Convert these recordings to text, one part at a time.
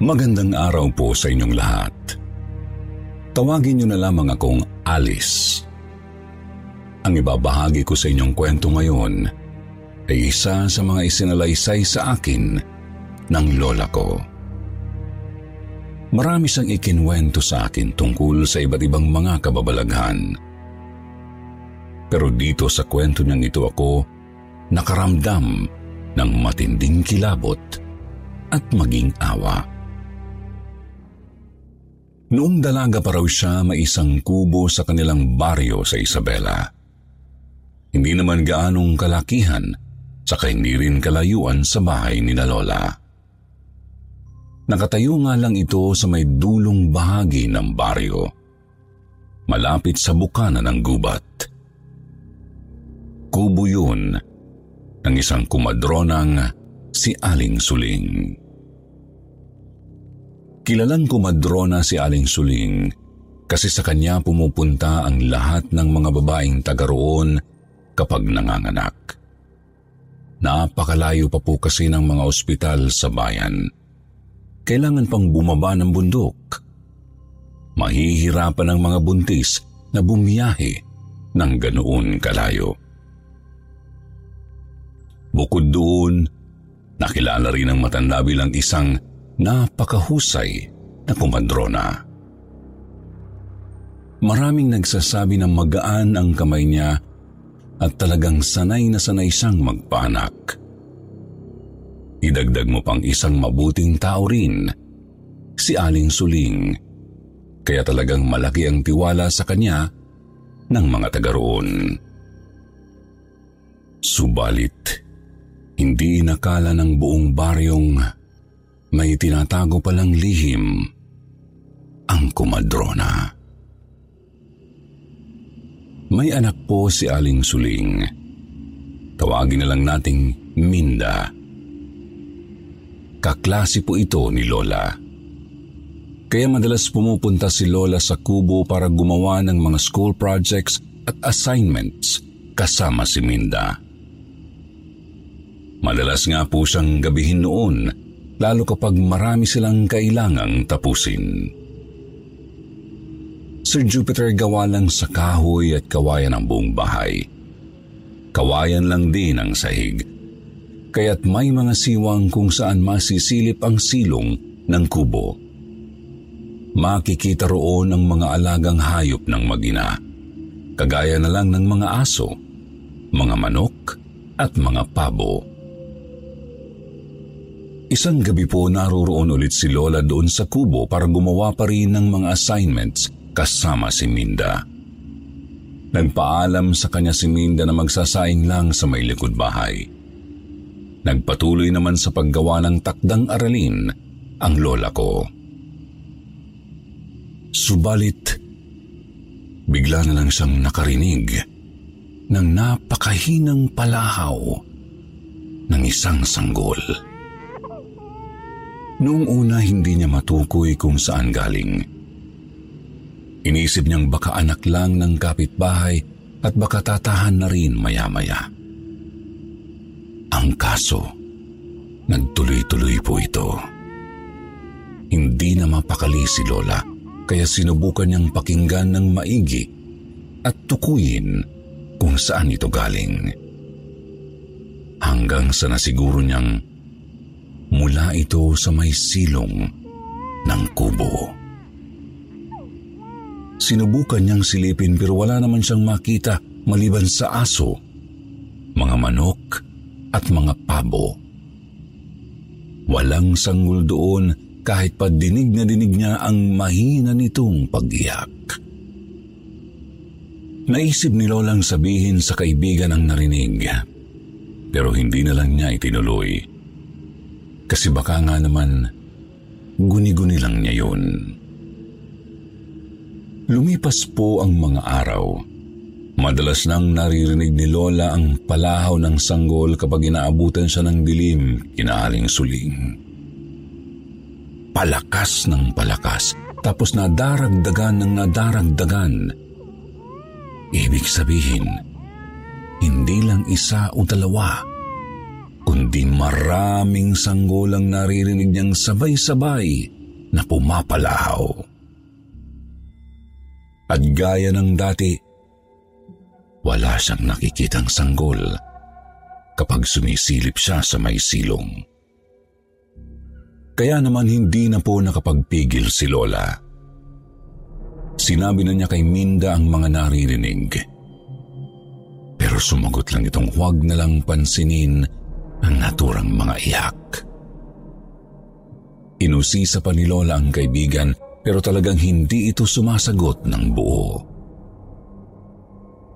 Magandang araw po sa inyong lahat. Tawagin niyo na lamang akong Alice. Ang ibabahagi ko sa inyong kwento ngayon ay isa sa mga isinalaysay sa akin ng lola ko. Marami siyang ikinwento sa akin tungkol sa iba't ibang mga kababalaghan. Pero dito sa kwento niyang ito ako nakaramdam ng matinding kilabot at maging awa. Noong dalaga pa raw siya may isang kubo sa kanilang baryo sa Isabela. Hindi naman gaanong kalakihan, saka hindi rin kalayuan sa bahay ni na Lola. Nakatayo nga lang ito sa may dulong bahagi ng baryo, malapit sa bukana ng gubat. Kubo yun ng isang kumadronang si Aling Suling. Kilalang kumadrona si Aling Suling kasi sa kanya pumupunta ang lahat ng mga babaeng taga roon kapag nanganganak. Napakalayo pa po kasi ng mga ospital sa bayan. Kailangan pang bumaba ng bundok. Mahihirapan ang mga buntis na bumiyahe ng ganoon kalayo. Bukod doon, nakilala rin ng matanda bilang isang napakahusay na kumadrona. Maraming nagsasabi na magaan ang kamay niya at talagang sanay na sanay siyang magpanak. Idagdag mo pang isang mabuting tao rin, si Aling Suling, kaya talagang malaki ang tiwala sa kanya ng mga taga roon. Subalit, hindi inakala ng buong baryong may tinatago palang lihim ang kumadrona. May anak po si Aling Suling. Tawagin na lang nating Minda. Kaklase po ito ni Lola. Kaya madalas pumupunta si Lola sa kubo para gumawa ng mga school projects at assignments kasama si Minda. Madalas nga po siyang gabihin noon, lalo kapag marami silang kailangang tapusin. Sir Jupiter gawa lang sa kahoy at kawayan ang buong bahay. Kawayan lang din ang sahig. Kaya't may mga siwang kung saan masisilip ang silong ng kubo. Makikita roon ang mga alagang hayop ng magina. Kagaya na lang ng mga aso, mga manok at mga pabo. Isang gabi po naroroon ulit si Lola doon sa kubo para gumawa pa rin ng mga assignments kasama si Minda. Nagpaalam sa kanya si Minda na magsasaing lang sa may likod bahay. Nagpatuloy naman sa paggawa ng takdang aralin ang lola ko. Subalit, bigla na lang siyang nakarinig ng napakahinang palahaw ng isang sanggol. Noong una hindi niya matukoy kung saan galing. Inisip niyang baka anak lang ng kapitbahay at baka tatahan na rin maya-maya. Ang kaso, nagtuloy-tuloy po ito. Hindi na mapakali si Lola kaya sinubukan niyang pakinggan ng maigi at tukuyin kung saan ito galing. Hanggang sa nasiguro niyang Mula ito sa may silong ng kubo. Sinubukan niyang silipin pero wala naman siyang makita maliban sa aso, mga manok at mga pabo. Walang sanggol doon kahit pa dinig na dinig niya ang mahina nitong pag-iyak. Naisip ni Lolang sabihin sa kaibigan ang narinig, pero hindi na lang niya itinuloy. Kasi baka nga naman, guni-guni lang niya yun. Lumipas po ang mga araw. Madalas nang naririnig ni Lola ang palahaw ng sanggol kapag inaabutan siya ng dilim, kinaaling suling. Palakas ng palakas, tapos nadaragdagan ng nadaragdagan. Ibig sabihin, hindi lang isa o dalawa, kundi maraming sanggol ang naririnig niyang sabay-sabay na pumapalahaw. At gaya ng dati, wala siyang nakikitang sanggol kapag sumisilip siya sa may silong. Kaya naman hindi na po nakapagpigil si Lola. Sinabi na niya kay Minda ang mga naririnig. Pero sumagot lang itong huwag na lang pansinin ang naturang mga iyak. Inusisa pa ni Lola ang kaibigan pero talagang hindi ito sumasagot ng buo.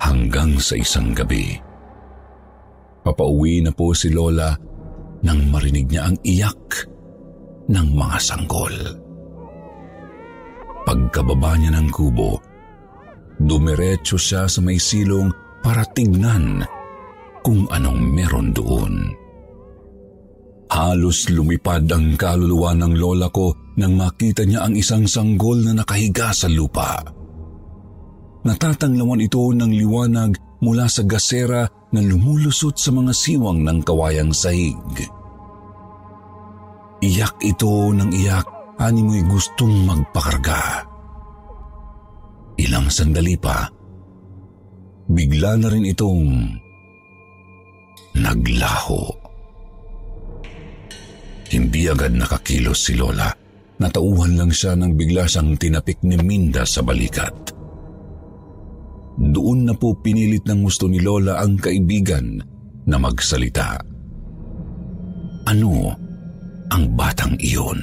Hanggang sa isang gabi, papauwi na po si Lola nang marinig niya ang iyak ng mga sanggol. Pagkababa niya ng kubo, dumiretso siya sa may silong para tignan kung anong meron doon. Halos lumipad ang kaluluwa ng lola ko nang makita niya ang isang sanggol na nakahiga sa lupa. Natatanglawan ito ng liwanag mula sa gasera na lumulusot sa mga siwang ng kawayang sahig. Iyak ito ng iyak, ani mo'y gustong magpakarga. Ilang sandali pa, bigla na rin itong naglaho. Hindi agad nakakilos si Lola. Natauhan lang siya nang bigla siyang tinapik ni Minda sa balikat. Doon na po pinilit ng gusto ni Lola ang kaibigan na magsalita. Ano ang batang iyon.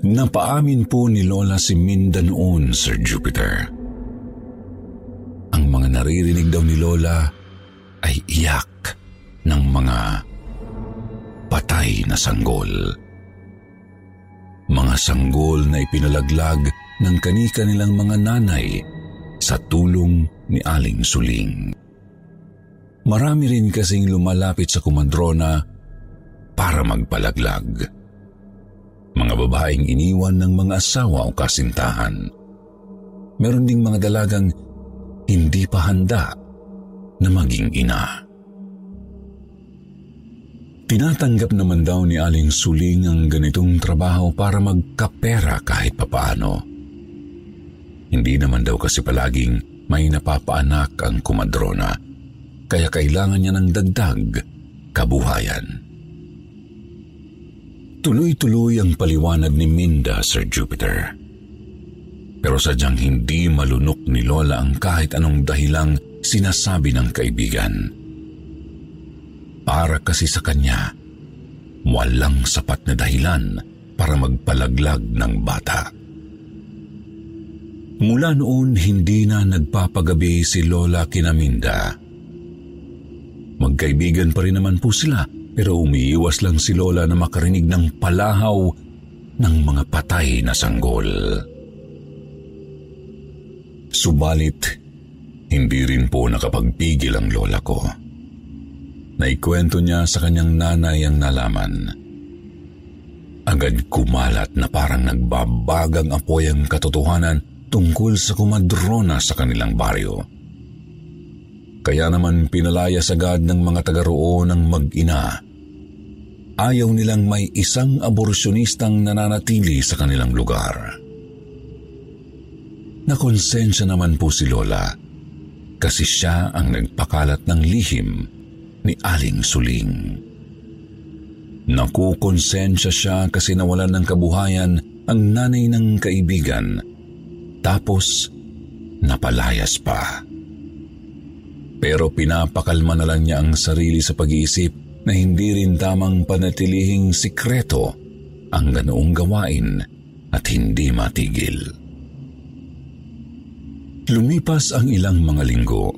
Napaamin po ni Lola si Minda noon, Sir Jupiter. Ang mga naririnig daw ni Lola ay iyak ng mga patay na sanggol. Mga sanggol na ipinalaglag ng kanika nilang mga nanay sa tulong ni Aling Suling. Marami rin kasing lumalapit sa kumandrona para magpalaglag. Mga babaeng iniwan ng mga asawa o kasintahan. Meron ding mga dalagang hindi pa handa na maging ina. Tinatanggap naman daw ni Aling Suling ang ganitong trabaho para magkapera kahit papaano. Hindi naman daw kasi palaging may napapaanak ang kumadrona, kaya kailangan niya ng dagdag kabuhayan. Tuloy-tuloy ang paliwanag ni Minda, Sir Jupiter. Pero sadyang hindi malunok ni Lola ang kahit anong dahilang sinasabi ng kaibigan. Para kasi sa kanya, walang sapat na dahilan para magpalaglag ng bata. Mula noon, hindi na nagpapagabi si Lola kinaminda. Magkaibigan pa rin naman po sila pero umiiwas lang si Lola na makarinig ng palahaw ng mga patay na sanggol. Subalit, hindi rin po nakapagpigil ang lola ko. Naikwento niya sa kanyang nanay ang nalaman. Agad kumalat na parang nagbabagang apoy ang katotohanan tungkol sa kumadrona sa kanilang baryo. Kaya naman pinalayas agad ng mga taga roon ng mag-ina. Ayaw nilang may isang aborsyonistang nananatili sa kanilang lugar. Nakonsensya naman po si Lola kasi siya ang nagpakalat ng lihim ni Aling Suling. Nakukonsensya siya kasi nawalan ng kabuhayan ang nanay ng kaibigan tapos napalayas pa. Pero pinapakalma na lang niya ang sarili sa pag-iisip na hindi rin tamang panatilihing sikreto ang ganoong gawain at hindi matigil. Lumipas ang ilang mga linggo.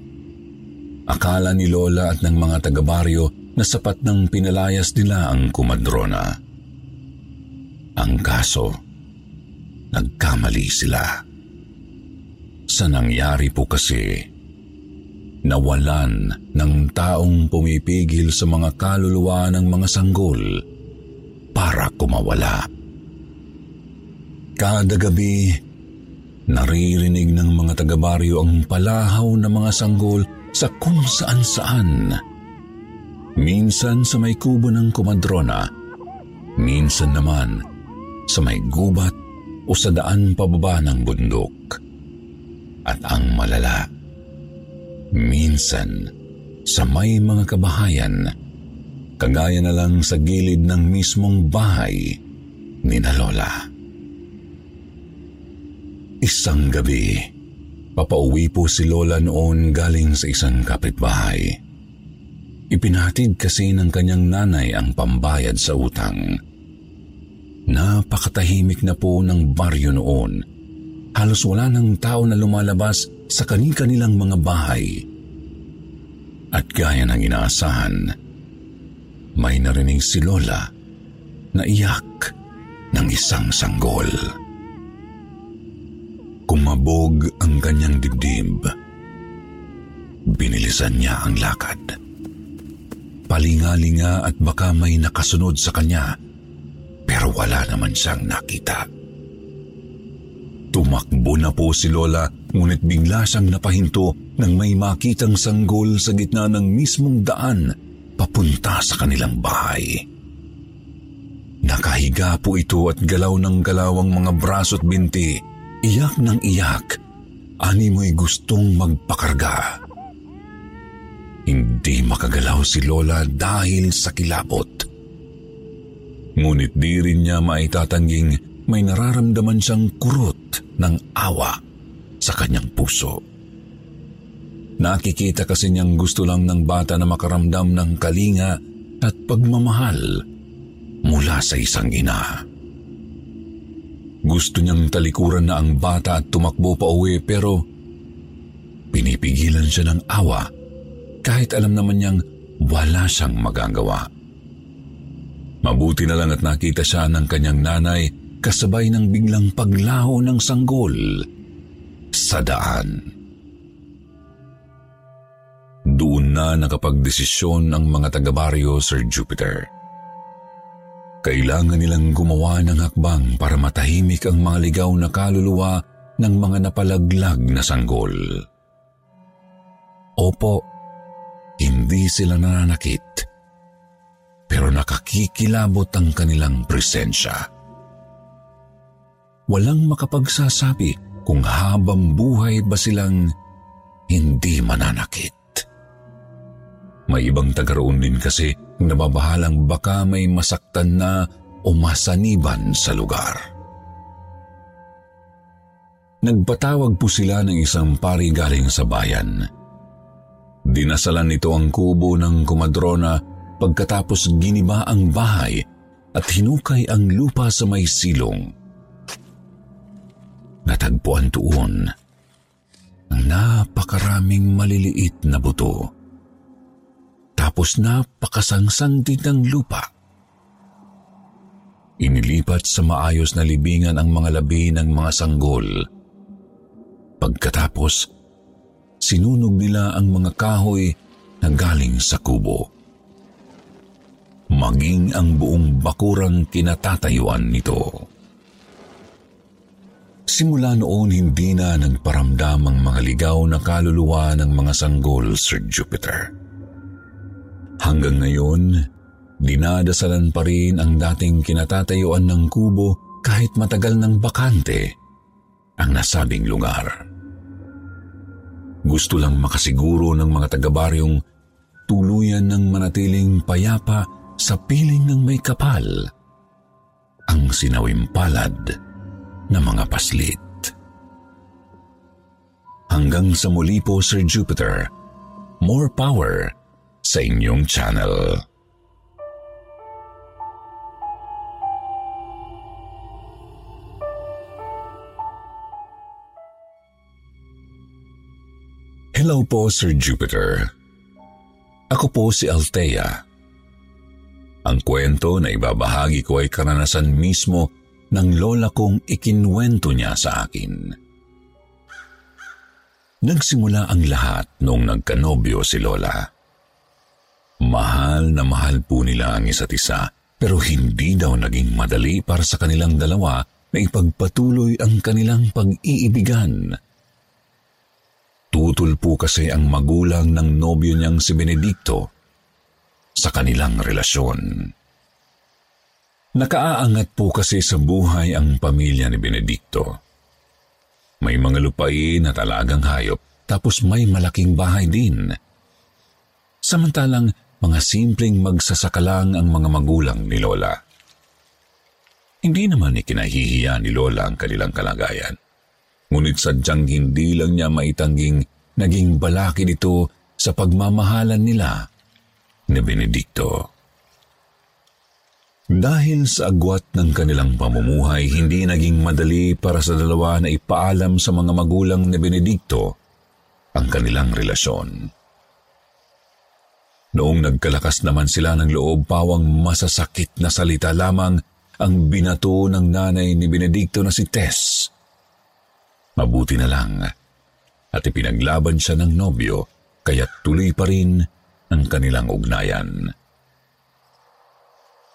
Akala ni Lola at ng mga taga-baryo na sapat ng pinalayas nila ang kumadrona. Ang kaso, nagkamali sila. Sa nangyari po kasi, nawalan ng taong pumipigil sa mga kaluluwa ng mga sanggol para kumawala. Kada gabi, naririnig ng mga taga-baryo ang palahaw ng mga sanggol sa kung saan-saan. Minsan sa may kubo ng kumadrona, minsan naman sa may gubat o sa daan pababa ng bundok. At ang malala, minsan sa may mga kabahayan, kagaya na lang sa gilid ng mismong bahay ni na Lola. Isang gabi, papauwi po si Lola noon galing sa isang kapitbahay. Ipinatid kasi ng kanyang nanay ang pambayad sa utang. Napakatahimik na po ng baryo noon. Halos wala ng tao na lumalabas sa kani-kanilang mga bahay. At gaya ng inaasahan, may narinig si Lola na iyak ng isang sanggol. Kumabog ang kanyang dibdib. Binilisan niya ang lakad. Palingalinga at baka may nakasunod sa kanya, pero wala naman siyang nakita. Tumakbo na po si Lola, ngunit bigla siyang napahinto nang may makitang sanggol sa gitna ng mismong daan papunta sa kanilang bahay. Nakahiga po ito at galaw ng galaw ang mga braso at binti Iyak ng iyak, ani mo'y gustong magpakarga. Hindi makagalaw si Lola dahil sa kilabot. Ngunit di rin niya maitatangging may nararamdaman siyang kurot ng awa sa kanyang puso. Nakikita kasi niyang gusto lang ng bata na makaramdam ng kalinga at pagmamahal mula sa isang ina. Gusto niyang talikuran na ang bata at tumakbo pa uwi pero pinipigilan siya ng awa kahit alam naman niyang wala siyang magagawa. Mabuti na lang at nakita siya ng kanyang nanay kasabay ng biglang paglaho ng sanggol sa daan. Doon na nakapagdesisyon ang mga taga-baryo, Sir Jupiter. Kailangan nilang gumawa ng hakbang para matahimik ang mga ligaw na kaluluwa ng mga napalaglag na sanggol. Opo, hindi sila nananakit, pero nakakikilabot ang kanilang presensya. Walang makapagsasabi kung habang buhay ba silang hindi mananakit. May ibang tagaroon din kasi nababahalang baka may masaktan na o masaniban sa lugar. Nagpatawag po sila ng isang pari galing sa bayan. Dinasalan nito ang kubo ng kumadrona pagkatapos giniba ang bahay at hinukay ang lupa sa may silong. Natagpuan tuon ang napakaraming maliliit na buto tapos napakasangsang din ng lupa. Inilipat sa maayos na libingan ang mga labi ng mga sanggol. Pagkatapos, sinunog nila ang mga kahoy na galing sa kubo. Maging ang buong bakurang kinatatayuan nito. Simula noon hindi na nagparamdam ang mga ligaw na kaluluwa ng mga sanggol, Sir Jupiter. Hanggang ngayon, dinadasalan pa rin ang dating kinatatayuan ng kubo kahit matagal ng bakante ang nasabing lugar. Gusto lang makasiguro ng mga taga-baryong tuluyan ng manatiling payapa sa piling ng may kapal ang sinawimpalad na mga paslit. Hanggang sa muli po, Sir Jupiter, more power sa inyong channel. Hello po, Sir Jupiter. Ako po si Althea. Ang kwento na ibabahagi ko ay karanasan mismo ng lola kong ikinwento niya sa akin. Nagsimula ang lahat noong nagkanobyo si Lola. Mahal na mahal po nila ang isa't isa pero hindi daw naging madali para sa kanilang dalawa na ipagpatuloy ang kanilang pag-iibigan. Tutol po kasi ang magulang ng nobyo niyang si Benedicto sa kanilang relasyon. Nakaaangat po kasi sa buhay ang pamilya ni Benedicto. May mga lupain at alagang hayop, tapos may malaking bahay din. Samantalang mga simpleng magsasaka lang ang mga magulang ni Lola. Hindi naman ikinahihiya ni Lola ang kanilang kalagayan. Ngunit sadyang hindi lang niya maitangging naging balaki nito sa pagmamahalan nila ni Benedicto. Dahil sa agwat ng kanilang pamumuhay, hindi naging madali para sa dalawa na ipaalam sa mga magulang ni Benedicto ang kanilang relasyon. Noong nagkalakas naman sila ng loob, pawang masasakit na salita lamang ang binato ng nanay ni Benedicto na si Tess. Mabuti na lang at ipinaglaban siya ng nobyo kaya tuloy pa rin ang kanilang ugnayan.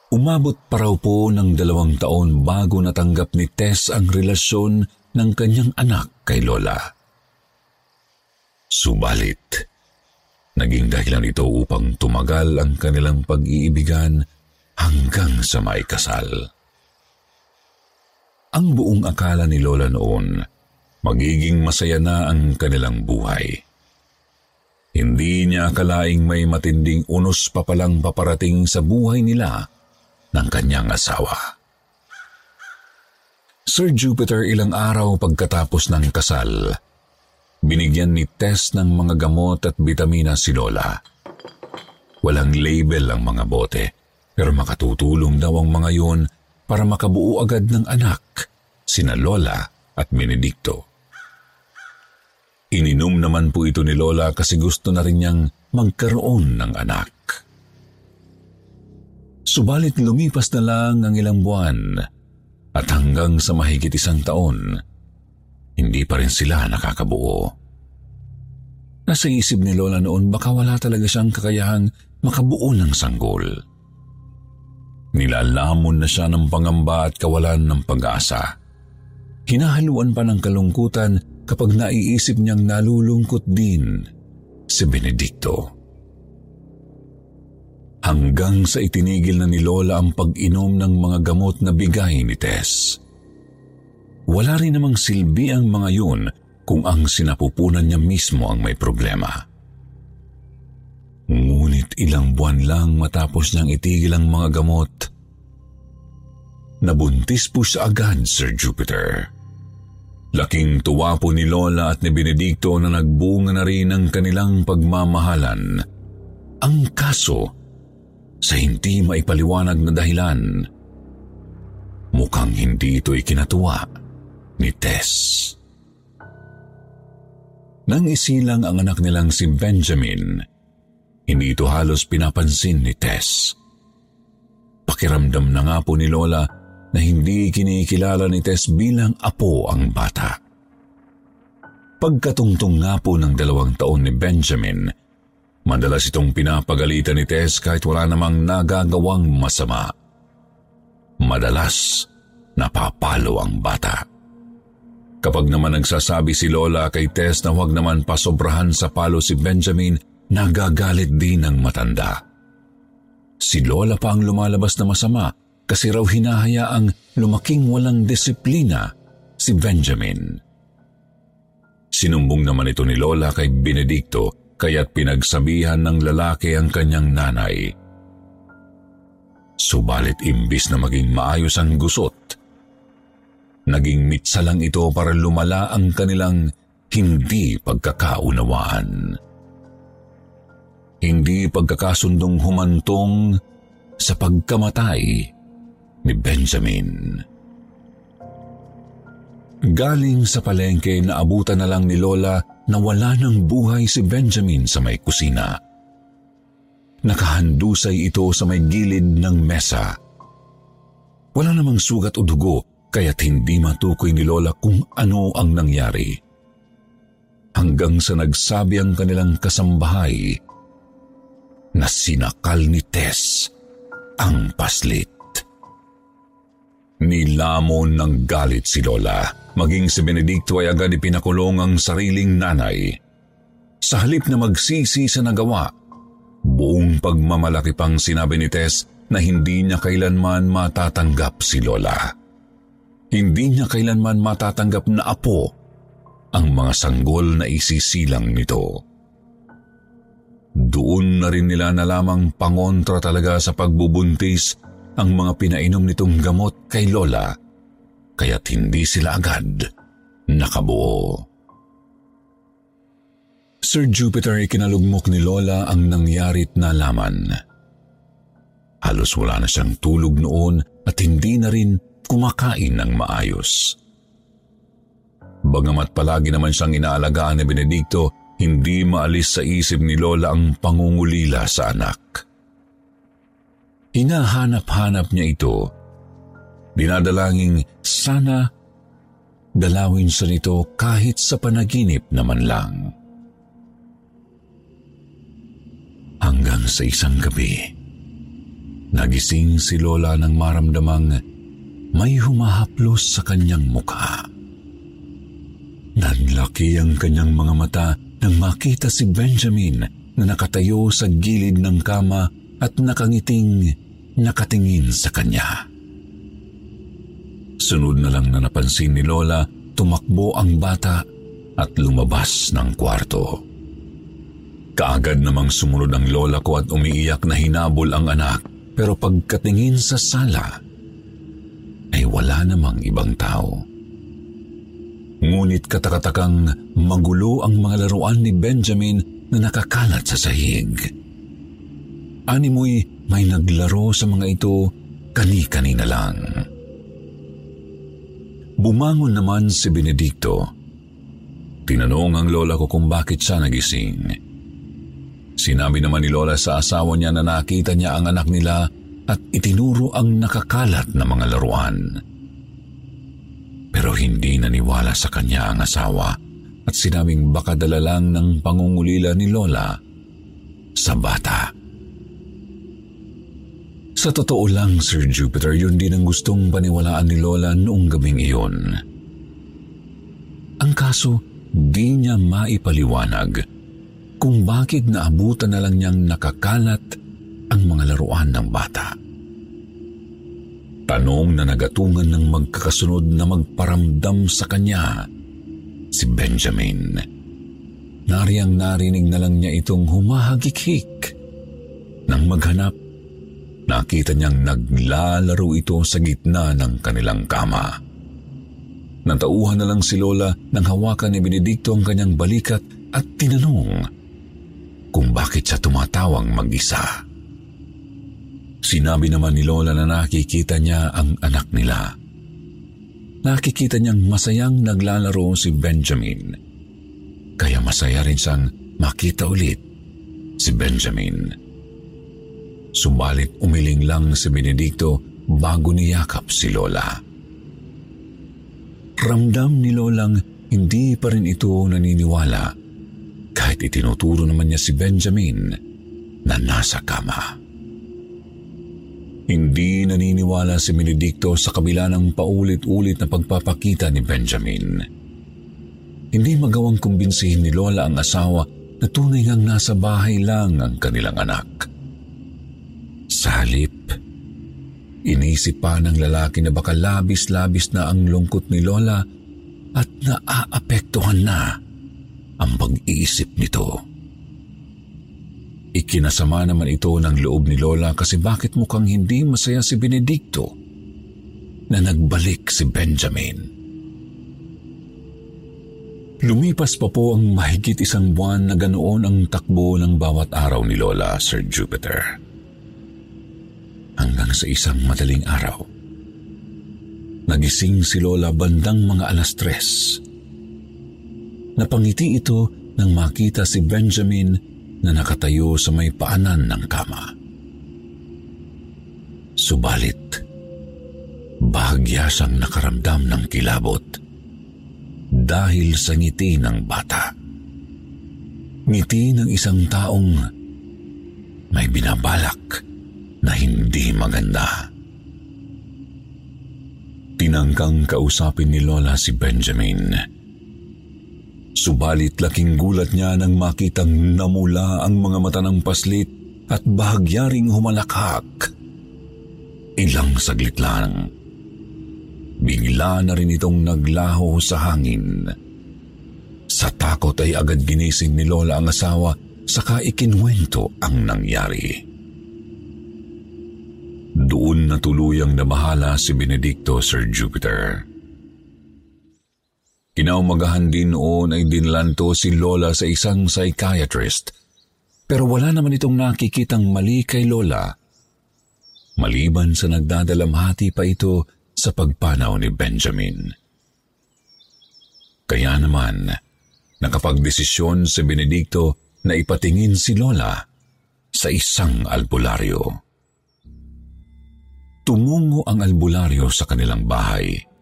Umabot pa raw po ng dalawang taon bago natanggap ni Tess ang relasyon ng kanyang anak kay Lola. Subalit, naging dahilan ito upang tumagal ang kanilang pag-iibigan hanggang sa may kasal. Ang buong akala ni Lola noon, magiging masaya na ang kanilang buhay. Hindi niya akalaing may matinding unos pa palang paparating sa buhay nila ng kanyang asawa. Sir Jupiter ilang araw pagkatapos ng kasal, binigyan ni Tess ng mga gamot at bitamina si Lola. Walang label ang mga bote, pero makatutulong daw ang mga yun para makabuo agad ng anak, sina Lola at Benedicto. Ininom naman po ito ni Lola kasi gusto na rin niyang magkaroon ng anak. Subalit lumipas na lang ang ilang buwan at hanggang sa mahigit isang taon, hindi pa rin sila nakakabuo. Nasa isip ni Lola noon baka wala talaga siyang kakayahang makabuo ng sanggol. Nilalamon na siya ng pangamba at kawalan ng pag-asa. Hinahaluan pa ng kalungkutan kapag naiisip niyang nalulungkot din si Benedicto hanggang sa itinigil na ni Lola ang pag-inom ng mga gamot na bigay ni Tess. Wala rin namang silbi ang mga yun kung ang sinapupunan niya mismo ang may problema. Ngunit ilang buwan lang matapos niyang itigil ang mga gamot, nabuntis po siya agad, Sir Jupiter. Laking tuwa po ni Lola at ni Benedicto na nagbunga na rin ang kanilang pagmamahalan. Ang kaso, sa hindi maipaliwanag na dahilan. Mukhang hindi ito ikinatuwa ni Tess. Nang isilang ang anak nilang si Benjamin, hindi ito halos pinapansin ni Tess. Pakiramdam na nga po ni Lola na hindi kinikilala ni Tess bilang apo ang bata. Pagkatungtong nga po ng dalawang taon ni Benjamin, Madalas itong pinapagalitan ni Tess kahit wala namang nagagawang masama. Madalas, napapalo ang bata. Kapag naman nagsasabi si Lola kay Tess na huwag naman pasobrahan sa palo si Benjamin, nagagalit din ang matanda. Si Lola pa ang lumalabas na masama kasi raw hinahayaang lumaking walang disiplina si Benjamin. Sinumbong naman ito ni Lola kay Benedicto kaya't pinagsabihan ng lalaki ang kanyang nanay. Subalit imbis na maging maayos ang gusot, naging mitsa lang ito para lumala ang kanilang hindi pagkakaunawaan. Hindi pagkakasundong humantong sa pagkamatay ni Benjamin. Galing sa palengke na abutan na lang ni Lola na wala ng buhay si Benjamin sa may kusina. Nakahandusay ito sa may gilid ng mesa. Wala namang sugat o dugo kaya't hindi matukoy ni Lola kung ano ang nangyari. Hanggang sa nagsabi ang kanilang kasambahay na sinakal ni Tess ang paslit. Nilamon ng galit si Lola Maging si Benedicto ay agad ipinakulong ang sariling nanay. Sa halip na magsisi sa nagawa, Buong pagmamalaki pang sinabi ni Tess na hindi niya kailanman matatanggap si Lola. Hindi niya kailanman matatanggap na apo ang mga sanggol na isisilang nito. Doon na rin nila na lamang pangontra talaga sa pagbubuntis ang mga pinainom nitong gamot kay Lola, kaya't hindi sila agad nakabuo. Sir Jupiter ikinalugmok ni Lola ang nangyarit na laman. Halos wala na siyang tulog noon at hindi na rin kumakain ng maayos. Bagamat palagi naman siyang inaalagaan ni Benedicto, hindi maalis sa isip ni Lola ang pangungulila sa anak. Hinahanap-hanap niya ito. Dinadalangin sana dalawin sa nito kahit sa panaginip naman lang. Hanggang sa isang gabi, nagising si Lola nang maramdamang may humahaplos sa kanyang mukha. Nanlaki ang kanyang mga mata nang makita si Benjamin na nakatayo sa gilid ng kama at nakangiting nakatingin sa kanya. Sunod na lang na napansin ni Lola, tumakbo ang bata at lumabas ng kwarto. Kaagad namang sumunod ang lola ko at umiiyak na hinabol ang anak pero pagkatingin sa sala, ay wala namang ibang tao. Ngunit katakatakang magulo ang mga laruan ni Benjamin na nakakalat sa sahig. Animoy may naglaro sa mga ito kani-kanina lang. Bumangon naman si Benedicto. Tinanong ang lola ko kung bakit siya nagising. Sinabi naman ni lola sa asawa niya na nakita niya ang anak nila at itinuro ang nakakalat na mga laruan. Pero hindi naniwala sa kanya ang asawa at sinabing baka dala lang ng pangungulila ni Lola sa bata. Sa totoo lang, Sir Jupiter, yun din ang gustong paniwalaan ni Lola noong gabing iyon. Ang kaso, di niya maipaliwanag kung bakit naabutan na lang niyang nakakalat ang mga laruan ng bata. Tanong na nagatungan ng magkakasunod na magparamdam sa kanya si Benjamin. Nariyang narinig na lang niya itong humahagikik. Nang maghanap, nakita niyang naglalaro ito sa gitna ng kanilang kama. Natauhan na lang si Lola nang hawakan ni Benedicto ang kanyang balikat at tinanong kung bakit siya tumatawang mag-isa. Sinabi naman ni Lola na nakikita niya ang anak nila. Nakikita niyang masayang naglalaro si Benjamin. Kaya masaya rin siyang makita ulit si Benjamin. Subalit umiling lang si Benedicto bago niyakap si Lola. Ramdam ni Lolang hindi pa rin ito naniniwala kahit itinuturo naman niya si Benjamin na nasa kama. Hindi naniniwala si Benedicto sa kabila ng paulit-ulit na pagpapakita ni Benjamin. Hindi magawang kumbinsihin ni Lola ang asawa na tunay ngang nasa bahay lang ang kanilang anak. Sa halip, inisip pa ng lalaki na baka labis-labis na ang lungkot ni Lola at naaapektuhan na ang pag-iisip nito. Ikinasama naman ito ng loob ni Lola kasi bakit mukhang hindi masaya si Benedicto na nagbalik si Benjamin. Lumipas pa po ang mahigit isang buwan na ganoon ang takbo ng bawat araw ni Lola, Sir Jupiter. Hanggang sa isang madaling araw, nagising si Lola bandang mga alas tres. Napangiti ito nang makita si Benjamin na nakatayo sa may paanan ng kama. Subalit, bahagya siyang nakaramdam ng kilabot dahil sa ngiti ng bata. Ngiti ng isang taong may binabalak na hindi maganda. Tinangkang kausapin ni Lola si Benjamin. Benjamin Subalit laking gulat niya nang makitang namula ang mga mata ng paslit at bahagyaring humalakhak. Ilang saglit lang. Bigla na rin itong naglaho sa hangin. Sa takot ay agad ginising ni Lola ang asawa saka ikinwento ang nangyari. Doon na tuluyang nabahala si Benedicto, Sir Jupiter. Kinaumagahan din noon ay dinlanto si Lola sa isang psychiatrist. Pero wala naman itong nakikitang mali kay Lola. Maliban sa nagdadalamhati pa ito sa pagpanaw ni Benjamin. Kaya naman, nakapagdesisyon si Benedicto na ipatingin si Lola sa isang albularyo. Tumungo ang albularyo sa kanilang bahay.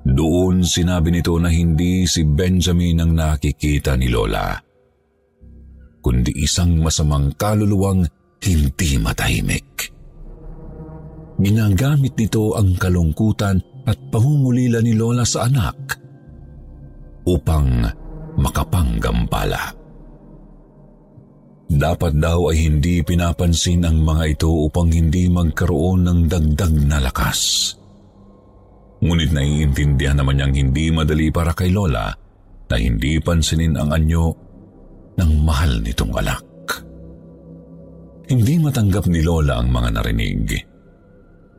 Doon sinabi nito na hindi si Benjamin ang nakikita ni Lola, kundi isang masamang kaluluwang hindi matahimik. Ginagamit nito ang kalungkutan at pangungulila ni Lola sa anak upang makapanggambala. Dapat daw ay hindi pinapansin ang mga ito upang hindi magkaroon ng dagdag na lakas. Ngunit naiintindihan naman niyang hindi madali para kay Lola na hindi pansinin ang anyo ng mahal nitong anak. Hindi matanggap ni Lola ang mga narinig.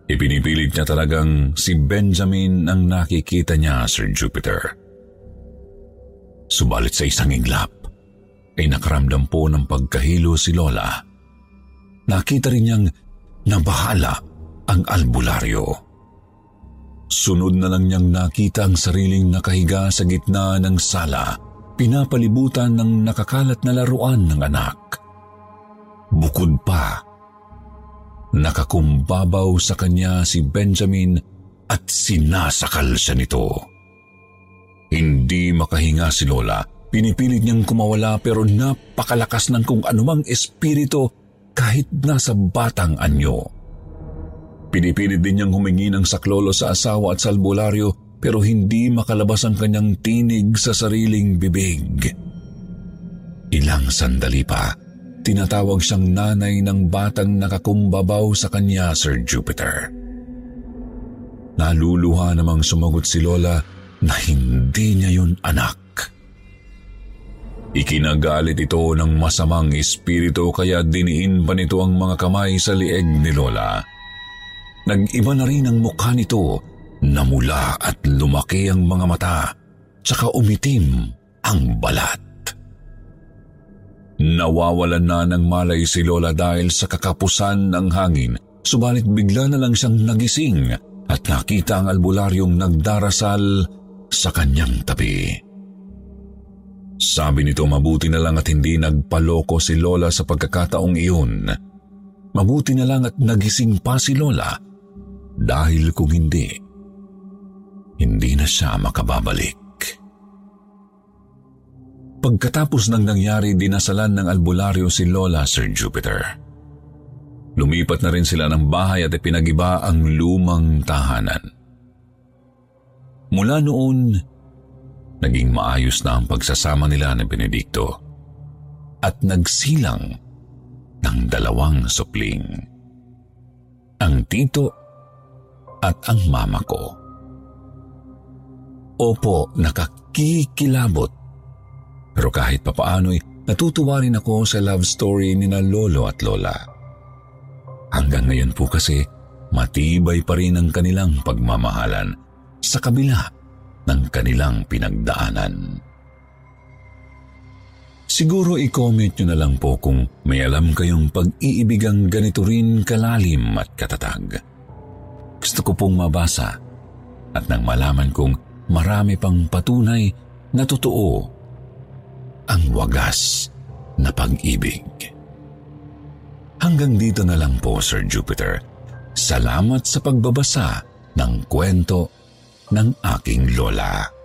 Ipinipilit niya talagang si Benjamin ang nakikita niya, Sir Jupiter. Subalit sa isang inglap, ay nakaramdam po ng pagkahilo si Lola. Nakita rin niyang nabahala ang albularyo. Sunod na lang niyang nakita ang sariling nakahiga sa gitna ng sala, pinapalibutan ng nakakalat na laruan ng anak. Bukod pa, nakakumbabaw sa kanya si Benjamin at sinasakal siya nito. Hindi makahinga si Lola. Pinipilit niyang kumawala pero napakalakas ng kung anumang espiritu kahit nasa batang anyo. Pinipilit din niyang humingi ng saklolo sa asawa at sa albularyo pero hindi makalabas ang kanyang tinig sa sariling bibig. Ilang sandali pa, tinatawag siyang nanay ng batang nakakumbabaw sa kanya, Sir Jupiter. Naluluha namang sumagot si Lola na hindi niya yun anak. Ikinagalit ito ng masamang espiritu kaya diniin pa nito ang mga kamay sa lieg ni Lola. Nag-iba na rin ang mukha nito, namula at lumaki ang mga mata, tsaka umitim ang balat. Nawawalan na ng malay si Lola dahil sa kakapusan ng hangin, subalit bigla na lang siyang nagising at nakita ang albularyong nagdarasal sa kanyang tabi. Sabi nito mabuti na lang at hindi nagpaloko si Lola sa pagkakataong iyon. Mabuti na lang at nagising pa si Lola dahil kung hindi, hindi na siya makababalik. Pagkatapos ng nangyari, dinasalan ng albularyo si Lola Sir Jupiter. Lumipat na rin sila ng bahay at ipinagiba ang lumang tahanan. Mula noon, naging maayos na ang pagsasama nila ni Benedicto at nagsilang ng dalawang supling. Ang tito at ang mama ko. Opo, nakakikilabot. Pero kahit papaano'y natutuwa rin ako sa love story ni na lolo at lola. Hanggang ngayon po kasi matibay pa rin ang kanilang pagmamahalan sa kabila ng kanilang pinagdaanan. Siguro i-comment nyo na lang po kung may alam kayong pag-iibigang ganito rin kalalim at katatag. Gusto ko pong mabasa at nang malaman kong marami pang patunay na totoo ang wagas na pag-ibig. Hanggang dito na lang po, Sir Jupiter. Salamat sa pagbabasa ng kwento ng aking lola.